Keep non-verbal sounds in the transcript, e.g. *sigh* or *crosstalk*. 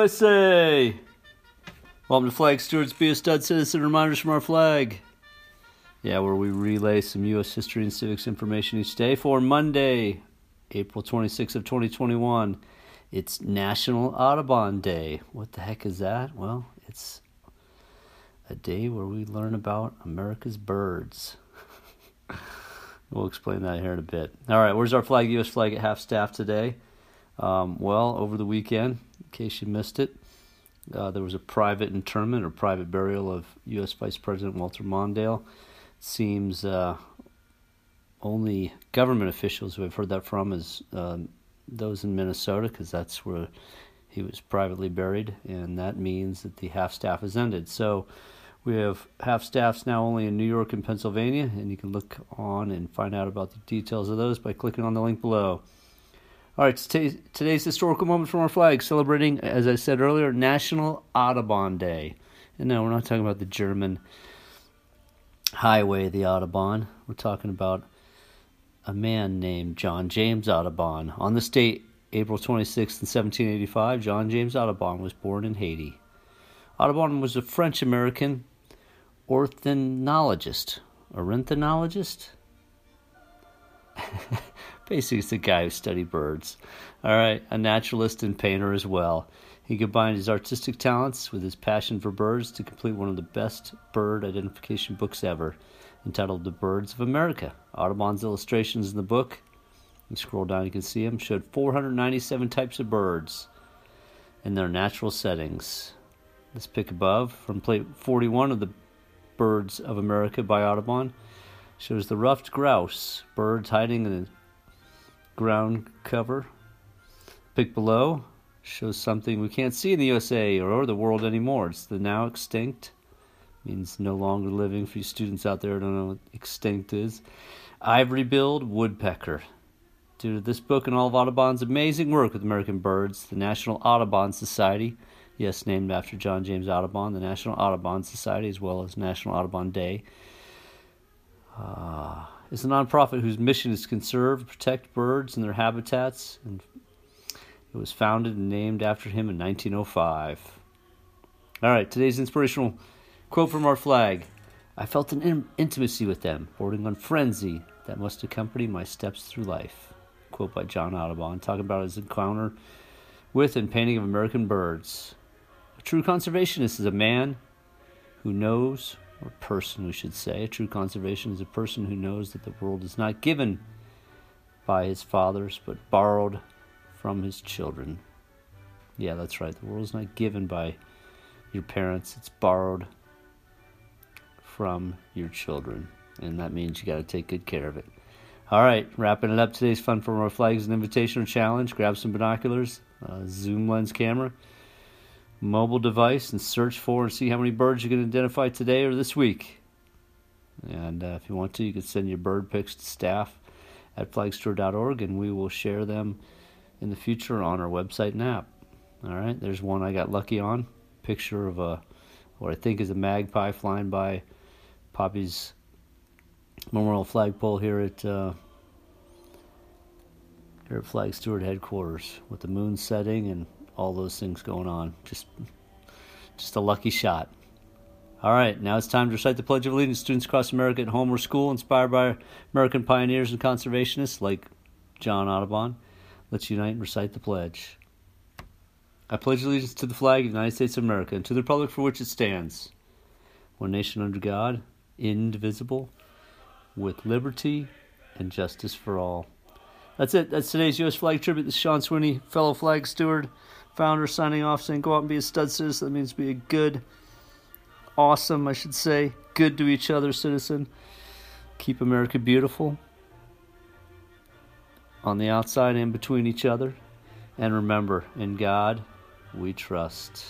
USA! Welcome to Flag Stewards Be a Stud Citizen Reminders from our flag. Yeah, where we relay some U.S. history and civics information each day for Monday, April 26th of 2021. It's National Audubon Day. What the heck is that? Well, it's a day where we learn about America's birds. *laughs* we'll explain that here in a bit. All right, where's our flag, U.S. flag at half staff today? Um, well, over the weekend, in case you missed it, uh, there was a private interment or private burial of U.S. Vice President Walter Mondale. It seems uh, only government officials who have heard that from is uh, those in Minnesota, because that's where he was privately buried, and that means that the half staff has ended. So we have half staffs now only in New York and Pennsylvania, and you can look on and find out about the details of those by clicking on the link below. All right, today's historical moment from our flag, celebrating, as I said earlier, National Autobahn Day. And no, we're not talking about the German highway, the Audubon. We're talking about a man named John James Audubon. On this date, April 26th, in 1785, John James Audubon was born in Haiti. Audubon was a French American ornithologist. Ornithologist? *laughs* Basically, it's a guy who studied birds. All right, a naturalist and painter as well. He combined his artistic talents with his passion for birds to complete one of the best bird identification books ever, entitled The Birds of America. Audubon's illustrations in the book, you scroll down, you can see them, showed 497 types of birds in their natural settings. This pic above, from plate 41 of the Birds of America by Audubon, shows the ruffed grouse, birds hiding in ground cover. Pick below shows something we can't see in the USA or the world anymore. It's the now extinct, means no longer living for you students out there don't know what extinct is. Ivory billed woodpecker. Due to this book and all of Audubon's amazing work with American birds, the National Audubon Society, yes, named after John James Audubon, the National Audubon Society, as well as National Audubon Day, uh, is a nonprofit whose mission is to conserve, protect birds and their habitats, and it was founded and named after him in 1905. All right, today's inspirational quote from our flag. I felt an in- intimacy with them, bordering on frenzy that must accompany my steps through life. Quote by John Audubon, talking about his encounter with and painting of American birds. A true conservationist is a man who knows or person, we should say. True conservation is a person who knows that the world is not given by his fathers, but borrowed from his children. Yeah, that's right. The world is not given by your parents, it's borrowed from your children. And that means you got to take good care of it. All right, wrapping it up. Today's Fun for More Flags and Invitational Challenge. Grab some binoculars, uh, zoom lens camera mobile device and search for and see how many birds you can identify today or this week. And uh, if you want to, you can send your bird pics to staff at flagsteward.org and we will share them in the future on our website and app. All right, there's one I got lucky on. Picture of a what I think is a magpie flying by Poppy's Memorial Flagpole here at uh, here at Flag Steward headquarters with the moon setting and all those things going on. Just, just a lucky shot. All right, now it's time to recite the Pledge of Allegiance. Students across America at home or school, inspired by American pioneers and conservationists like John Audubon. Let's unite and recite the pledge. I pledge allegiance to the flag of the United States of America and to the republic for which it stands, one nation under God, indivisible, with liberty and justice for all. That's it. That's today's U.S. Flag Tribute. This is Sean Sweeney, fellow flag steward founder signing off saying go out and be a stud citizen. That means be a good, awesome, I should say, good to each other citizen. Keep America beautiful on the outside and between each other. And remember, in God we trust.